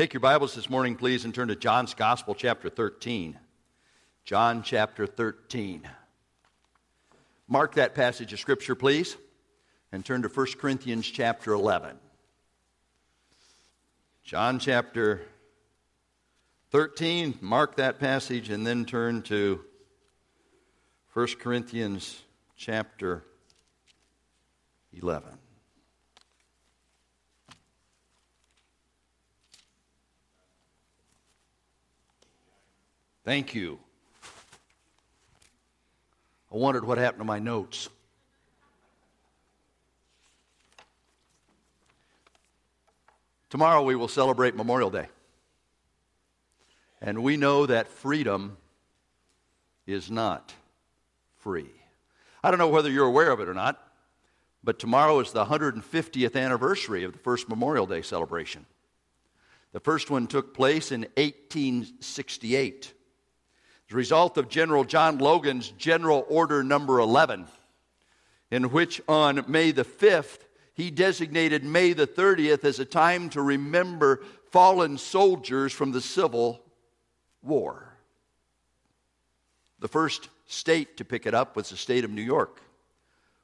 Take your Bibles this morning, please, and turn to John's Gospel, chapter 13. John chapter 13. Mark that passage of Scripture, please, and turn to 1 Corinthians chapter 11. John chapter 13, mark that passage, and then turn to 1 Corinthians chapter 11. Thank you. I wondered what happened to my notes. Tomorrow we will celebrate Memorial Day. And we know that freedom is not free. I don't know whether you're aware of it or not, but tomorrow is the 150th anniversary of the first Memorial Day celebration. The first one took place in 1868 as a result of General John Logan's General Order Number 11, in which on May the 5th, he designated May the 30th as a time to remember fallen soldiers from the Civil War. The first state to pick it up was the state of New York,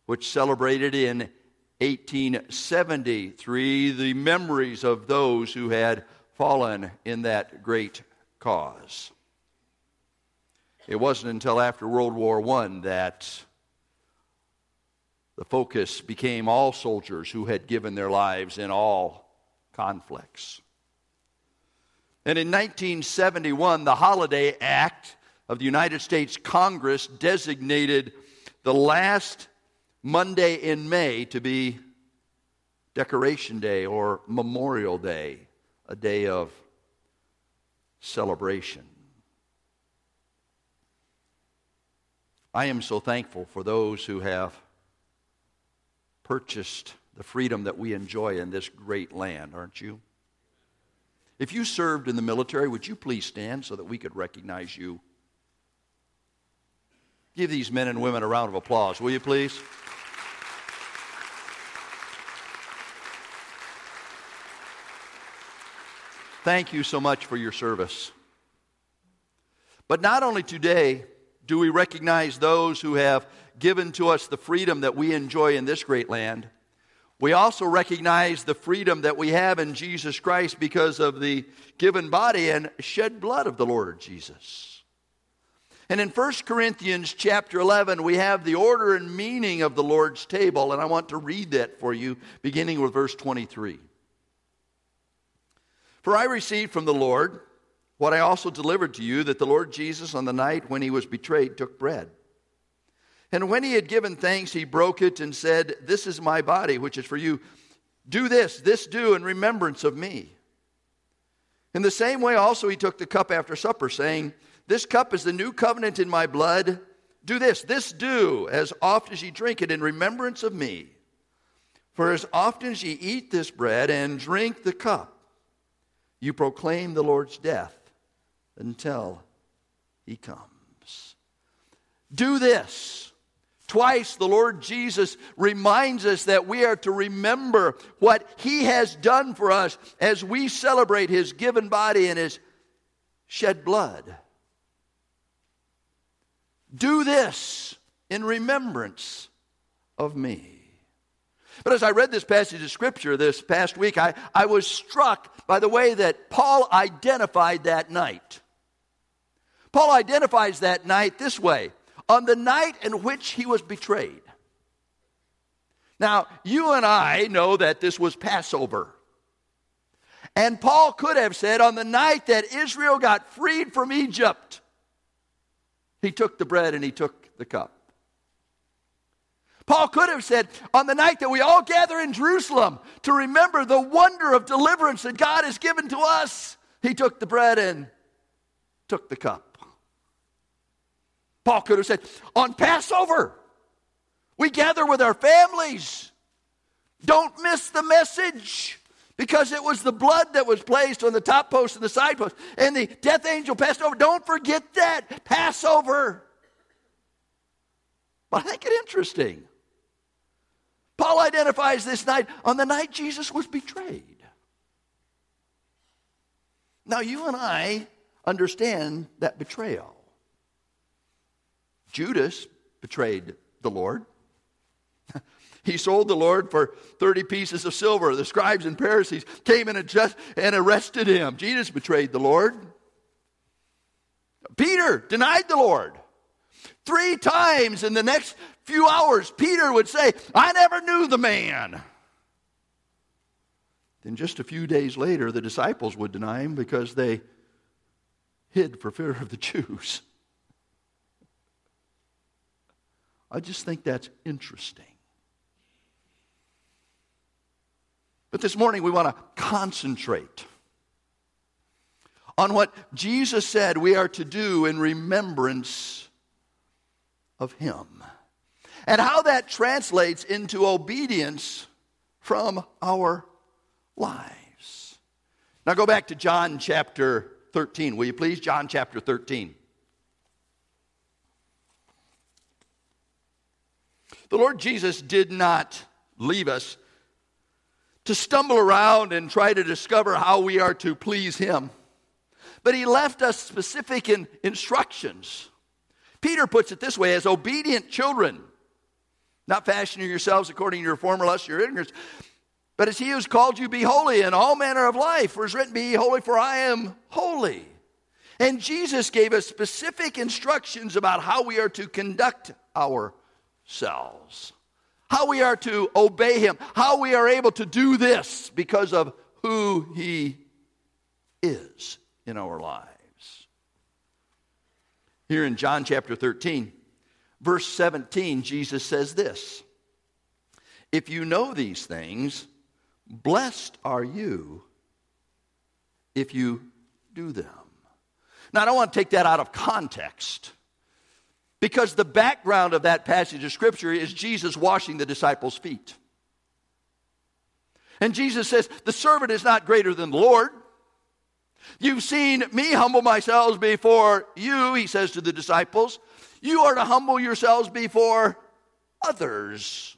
which celebrated in 1873 the memories of those who had fallen in that great cause. It wasn't until after World War I that the focus became all soldiers who had given their lives in all conflicts. And in 1971, the Holiday Act of the United States Congress designated the last Monday in May to be Decoration Day or Memorial Day, a day of celebration. I am so thankful for those who have purchased the freedom that we enjoy in this great land, aren't you? If you served in the military, would you please stand so that we could recognize you? Give these men and women a round of applause, will you please? Thank you so much for your service. But not only today, do we recognize those who have given to us the freedom that we enjoy in this great land? We also recognize the freedom that we have in Jesus Christ because of the given body and shed blood of the Lord Jesus. And in 1 Corinthians chapter 11, we have the order and meaning of the Lord's table, and I want to read that for you, beginning with verse 23. For I received from the Lord what I also delivered to you that the Lord Jesus, on the night when he was betrayed, took bread. And when he had given thanks, he broke it and said, This is my body, which is for you. Do this, this do in remembrance of me. In the same way, also, he took the cup after supper, saying, This cup is the new covenant in my blood. Do this, this do, as oft as ye drink it in remembrance of me. For as often as ye eat this bread and drink the cup, you proclaim the Lord's death until he comes. Do this. Twice the Lord Jesus reminds us that we are to remember what he has done for us as we celebrate his given body and his shed blood. Do this in remembrance of me. But as I read this passage of Scripture this past week, I, I was struck by the way that Paul identified that night. Paul identifies that night this way on the night in which he was betrayed. Now, you and I know that this was Passover. And Paul could have said, on the night that Israel got freed from Egypt, he took the bread and he took the cup. Paul could have said, on the night that we all gather in Jerusalem to remember the wonder of deliverance that God has given to us, he took the bread and took the cup. Paul could have said, on Passover, we gather with our families. Don't miss the message because it was the blood that was placed on the top post and the side post, and the death angel passed over. Don't forget that Passover. But I think it interesting. Paul identifies this night on the night Jesus was betrayed. Now, you and I understand that betrayal. Judas betrayed the Lord. He sold the Lord for 30 pieces of silver. The scribes and Pharisees came and, adjust, and arrested him. Jesus betrayed the Lord. Peter denied the Lord. Three times in the next few hours, Peter would say, I never knew the man. Then just a few days later, the disciples would deny him because they hid for fear of the Jews. I just think that's interesting. But this morning we want to concentrate on what Jesus said we are to do in remembrance of Him and how that translates into obedience from our lives. Now go back to John chapter 13, will you please? John chapter 13. The Lord Jesus did not leave us to stumble around and try to discover how we are to please Him. But He left us specific in instructions. Peter puts it this way as obedient children, not fashioning yourselves according to your former lust, your ignorance, but as He has called you, be holy in all manner of life. For it's written, Be holy, for I am holy. And Jesus gave us specific instructions about how we are to conduct ourselves how we are to obey him, how we are able to do this because of who he is in our lives. Here in John chapter 13, verse 17, Jesus says this If you know these things, blessed are you if you do them. Now, I don't want to take that out of context. Because the background of that passage of Scripture is Jesus washing the disciples' feet. And Jesus says, The servant is not greater than the Lord. You've seen me humble myself before you, he says to the disciples. You are to humble yourselves before others.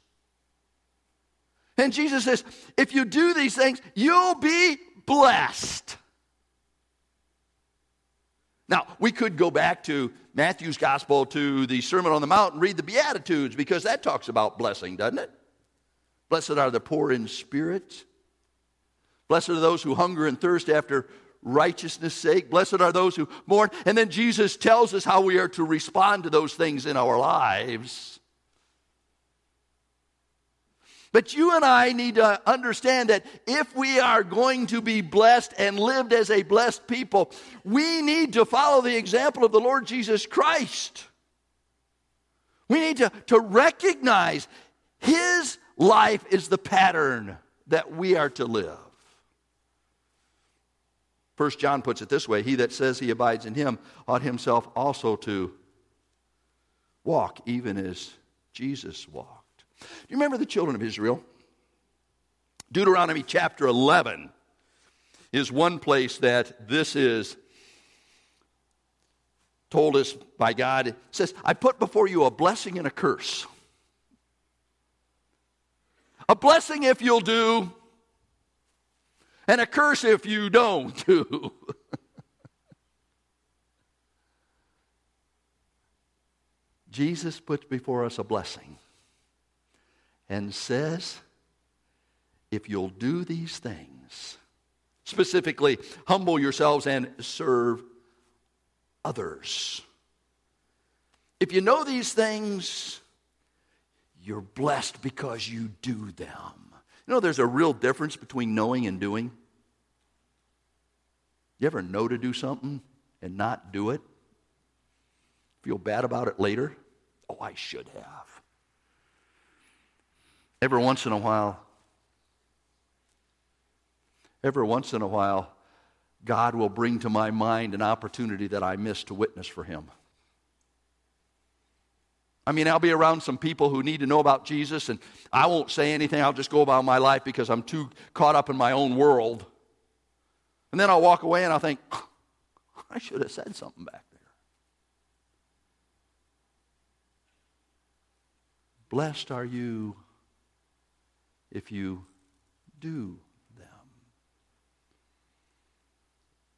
And Jesus says, If you do these things, you'll be blessed. Now, we could go back to Matthew's gospel to the Sermon on the Mount and read the Beatitudes because that talks about blessing, doesn't it? Blessed are the poor in spirit. Blessed are those who hunger and thirst after righteousness' sake. Blessed are those who mourn. And then Jesus tells us how we are to respond to those things in our lives. But you and I need to understand that if we are going to be blessed and lived as a blessed people, we need to follow the example of the Lord Jesus Christ. We need to, to recognize His life is the pattern that we are to live. First John puts it this way He that says he abides in him ought himself also to walk, even as Jesus walked. Do you remember the children of Israel? Deuteronomy chapter 11 is one place that this is told us by God. It says, I put before you a blessing and a curse. A blessing if you'll do, and a curse if you don't do. Jesus puts before us a blessing and says, if you'll do these things, specifically humble yourselves and serve others. If you know these things, you're blessed because you do them. You know, there's a real difference between knowing and doing. You ever know to do something and not do it? Feel bad about it later? Oh, I should have. Every once in a while, every once in a while, God will bring to my mind an opportunity that I missed to witness for Him. I mean, I'll be around some people who need to know about Jesus, and I won't say anything. I'll just go about my life because I'm too caught up in my own world. And then I'll walk away and I'll think, I should have said something back there. Blessed are you if you do them.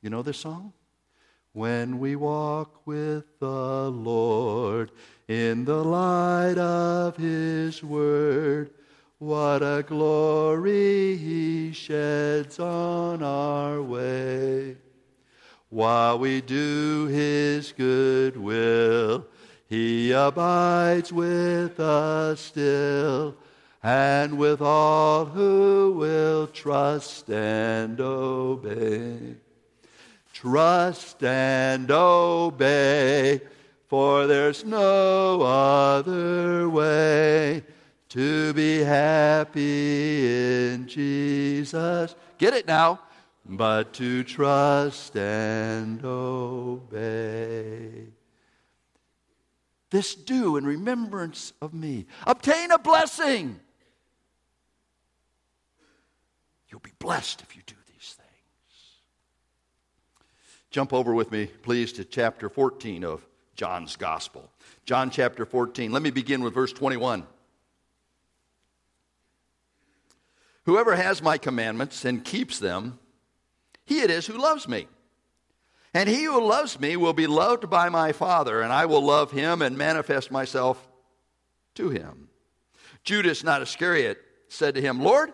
You know this song? When we walk with the Lord in the light of His Word, what a glory He sheds on our way. While we do His good will, He abides with us still, and with all who will trust and obey. Trust and obey, for there's no other way to be happy in Jesus. Get it now but to trust and obey. This do in remembrance of me. Obtain a blessing. You'll be blessed if you do these things. Jump over with me, please, to chapter 14 of John's Gospel. John chapter 14. Let me begin with verse 21. Whoever has my commandments and keeps them, he it is who loves me. And he who loves me will be loved by my Father, and I will love him and manifest myself to him. Judas, not Iscariot, said to him, Lord,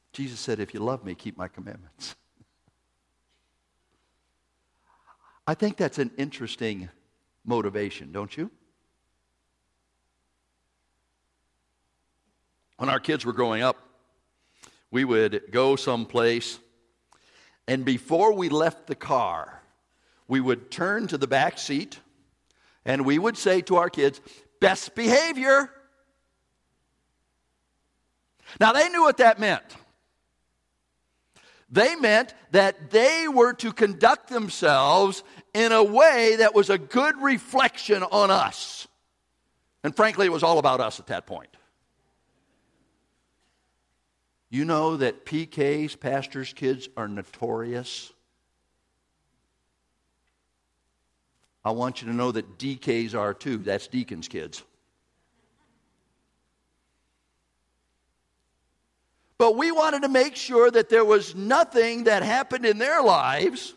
Jesus said, If you love me, keep my commandments. I think that's an interesting motivation, don't you? When our kids were growing up, we would go someplace, and before we left the car, we would turn to the back seat and we would say to our kids, best behavior. Now, they knew what that meant. They meant that they were to conduct themselves in a way that was a good reflection on us. And frankly, it was all about us at that point. You know that PKs, pastors' kids, are notorious. I want you to know that DKs are too. That's deacons' kids. But we wanted to make sure that there was nothing that happened in their lives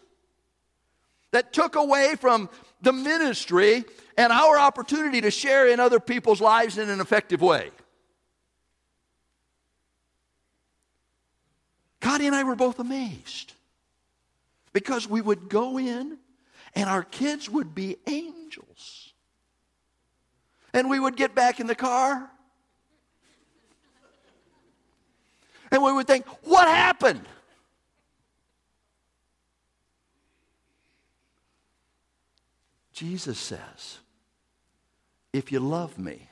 that took away from the ministry and our opportunity to share in other people's lives in an effective way. Connie and I were both amazed because we would go in and our kids would be angels. And we would get back in the car and we would think, what happened? Jesus says, if you love me,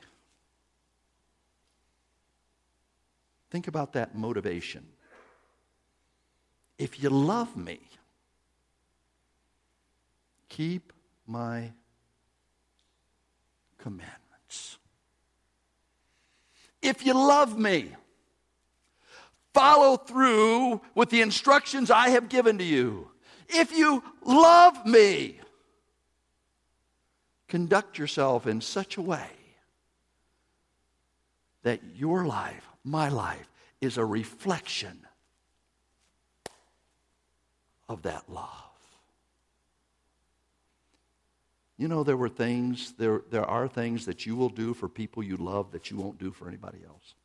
think about that motivation. If you love me, keep my commandments. If you love me, follow through with the instructions I have given to you. If you love me, conduct yourself in such a way that your life, my life, is a reflection of that love. You know, there were things, there, there are things that you will do for people you love that you won't do for anybody else.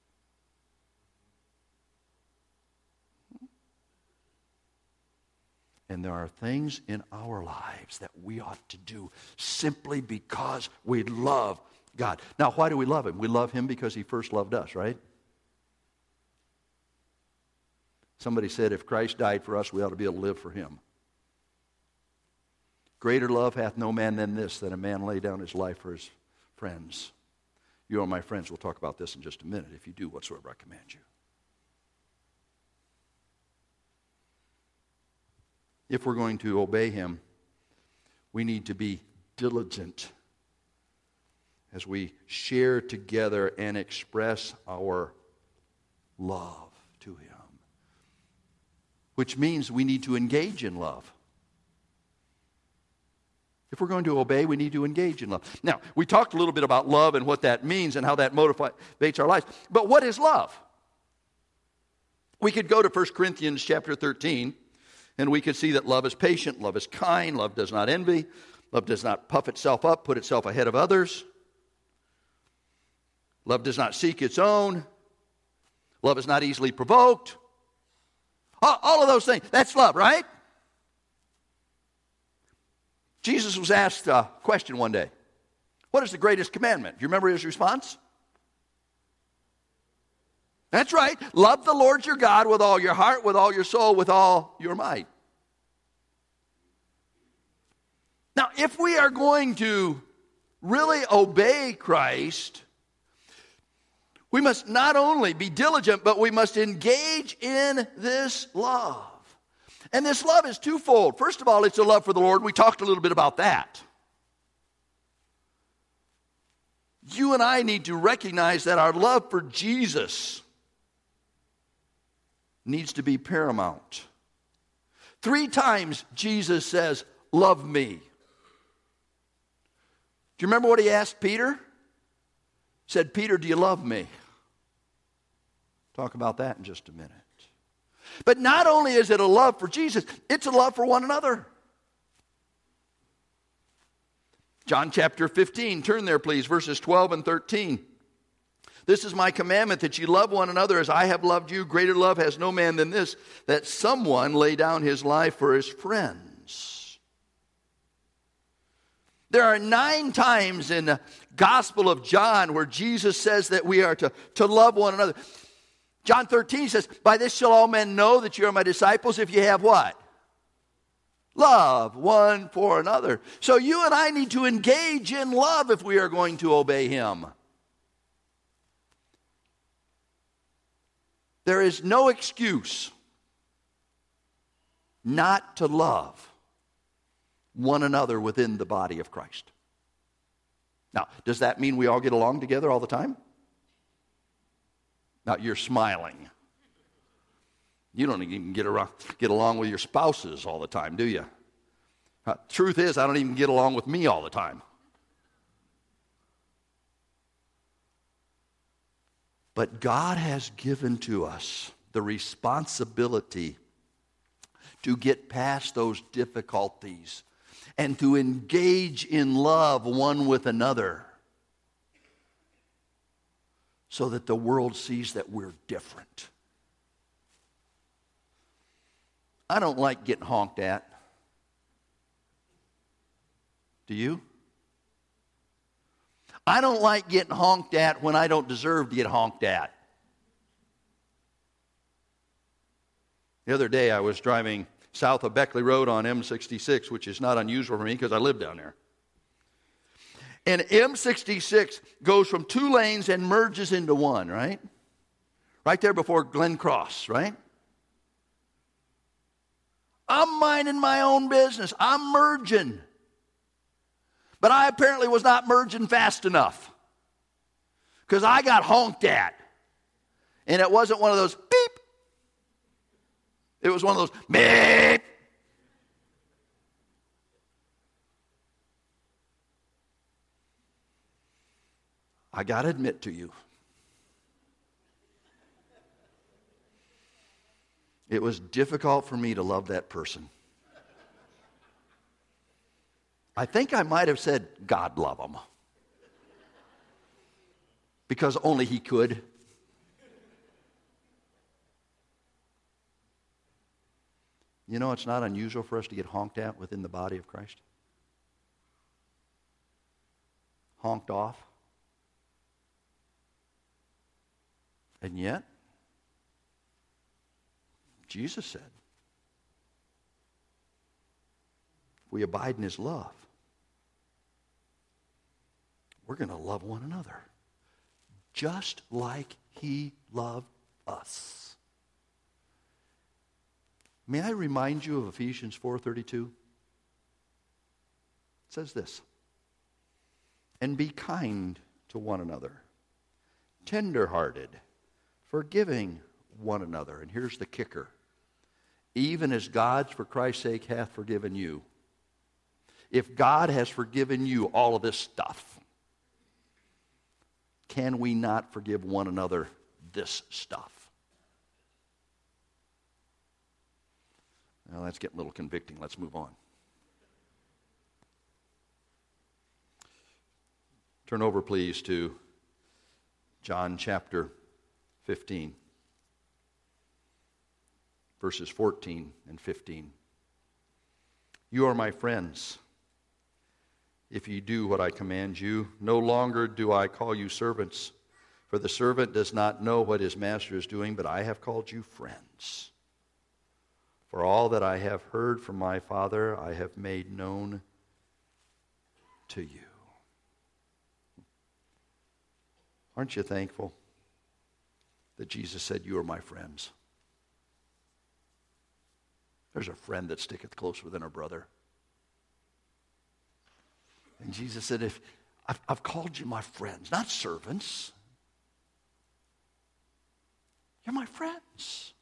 And there are things in our lives that we ought to do simply because we love God. Now, why do we love Him? We love Him because He first loved us, right? Somebody said, if Christ died for us, we ought to be able to live for him. Greater love hath no man than this, that a man lay down his life for his friends. You are my friends. We'll talk about this in just a minute if you do whatsoever I command you. If we're going to obey him, we need to be diligent as we share together and express our love to him. Which means we need to engage in love. If we're going to obey, we need to engage in love. Now, we talked a little bit about love and what that means and how that motivates our lives. But what is love? We could go to 1 Corinthians chapter 13 and we could see that love is patient, love is kind, love does not envy, love does not puff itself up, put itself ahead of others. Love does not seek its own. Love is not easily provoked. All, all of those things. That's love, right? Jesus was asked a question one day What is the greatest commandment? Do you remember his response? That's right. Love the Lord your God with all your heart, with all your soul, with all your might. Now, if we are going to really obey Christ, we must not only be diligent, but we must engage in this love. And this love is twofold. First of all, it's a love for the Lord. We talked a little bit about that. You and I need to recognize that our love for Jesus needs to be paramount. Three times Jesus says, Love me. Do you remember what he asked Peter? He said, Peter, do you love me? Talk about that in just a minute. But not only is it a love for Jesus, it's a love for one another. John chapter 15, turn there, please, verses 12 and 13. This is my commandment that you love one another as I have loved you. Greater love has no man than this, that someone lay down his life for his friends. There are nine times in the Gospel of John where Jesus says that we are to, to love one another. John 13 says, By this shall all men know that you are my disciples if you have what? Love one for another. So you and I need to engage in love if we are going to obey him. There is no excuse not to love one another within the body of Christ. Now, does that mean we all get along together all the time? Now, you're smiling. You don't even get, around, get along with your spouses all the time, do you? Uh, truth is, I don't even get along with me all the time. But God has given to us the responsibility to get past those difficulties and to engage in love one with another so that the world sees that we're different. I don't like getting honked at. Do you? I don't like getting honked at when I don't deserve to get honked at. The other day I was driving south of Beckley Road on M66, which is not unusual for me because I live down there. And M66 goes from two lanes and merges into one, right? Right there before Glen Cross, right? I'm minding my own business. I'm merging. But I apparently was not merging fast enough because I got honked at. And it wasn't one of those beep, it was one of those beep. I got to admit to you, it was difficult for me to love that person. I think I might have said, God love him. Because only he could. You know, it's not unusual for us to get honked at within the body of Christ. Honked off. And yet, Jesus said, we abide in his love we're going to love one another just like he loved us. May I remind you of Ephesians 4:32? It says this. And be kind to one another, tenderhearted, forgiving one another. And here's the kicker. Even as God, for Christ's sake, hath forgiven you. If God has forgiven you all of this stuff, can we not forgive one another this stuff? Well, that's getting a little convicting. Let's move on. Turn over, please, to John chapter 15, verses 14 and 15. You are my friends if you do what I command you. No longer do I call you servants, for the servant does not know what his master is doing, but I have called you friends. For all that I have heard from my Father, I have made known to you. Aren't you thankful that Jesus said, You are my friends? There's a friend that sticketh closer than a brother. And Jesus said, If I've, I've called you my friends, not servants, you're my friends.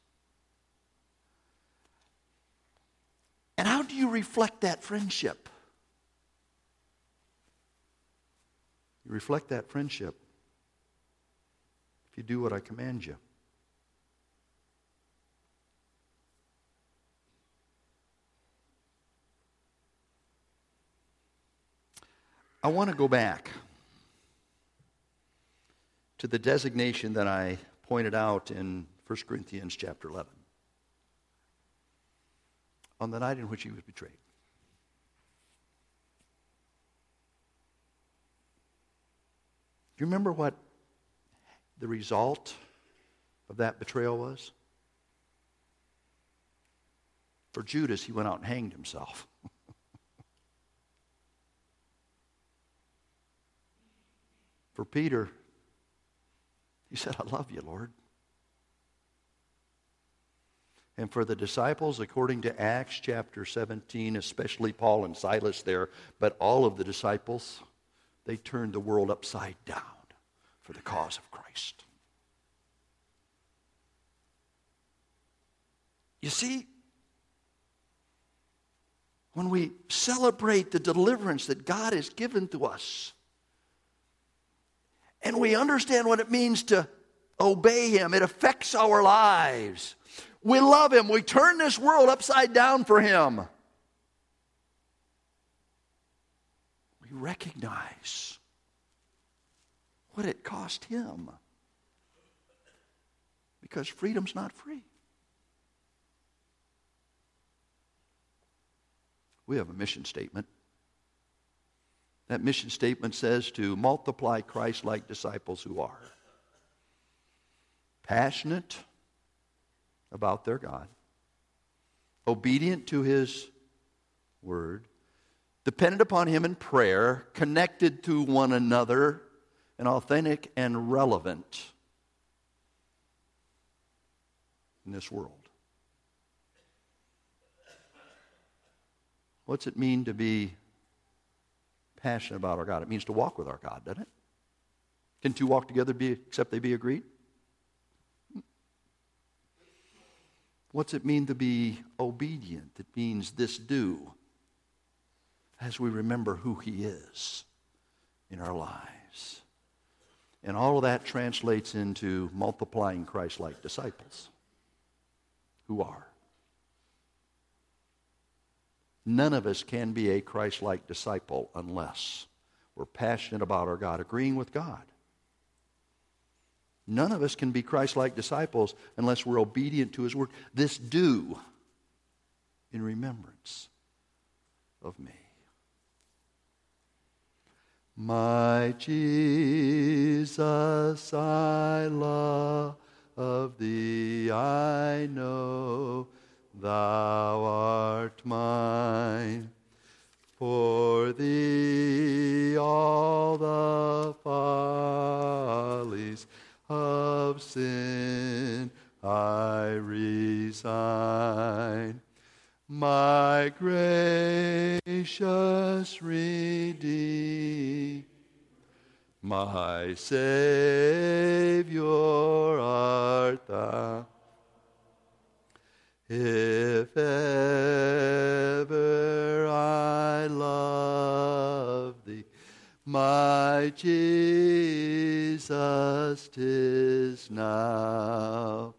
And how do you reflect that friendship? You reflect that friendship if you do what I command you. I want to go back to the designation that I pointed out in 1 Corinthians chapter 11 on the night in which he was betrayed. Do you remember what the result of that betrayal was? For Judas, he went out and hanged himself. For Peter, he said, I love you, Lord. And for the disciples, according to Acts chapter 17, especially Paul and Silas there, but all of the disciples, they turned the world upside down for the cause of Christ. You see, when we celebrate the deliverance that God has given to us, and we understand what it means to obey Him, it affects our lives. We love Him. We turn this world upside down for Him. We recognize what it cost Him because freedom's not free. We have a mission statement. That mission statement says to multiply Christ like disciples who are passionate about their God, obedient to His word, dependent upon Him in prayer, connected to one another, and authentic and relevant in this world. What's it mean to be passionate about our God? It means to walk with our God, doesn't it? Can two walk together be, except they be agreed? What's it mean to be obedient? It means this do as we remember who He is in our lives. And all of that translates into multiplying Christ like disciples who are. None of us can be a Christ like disciple unless we're passionate about our God, agreeing with God. None of us can be Christ like disciples unless we're obedient to his word. This do in remembrance of me. My Jesus, I love of thee, I know thou art mine. For thee all the follies of sin I resign. My gracious Redeemer, my Savior art thou. If ever I love thee, my Jesus, tis now.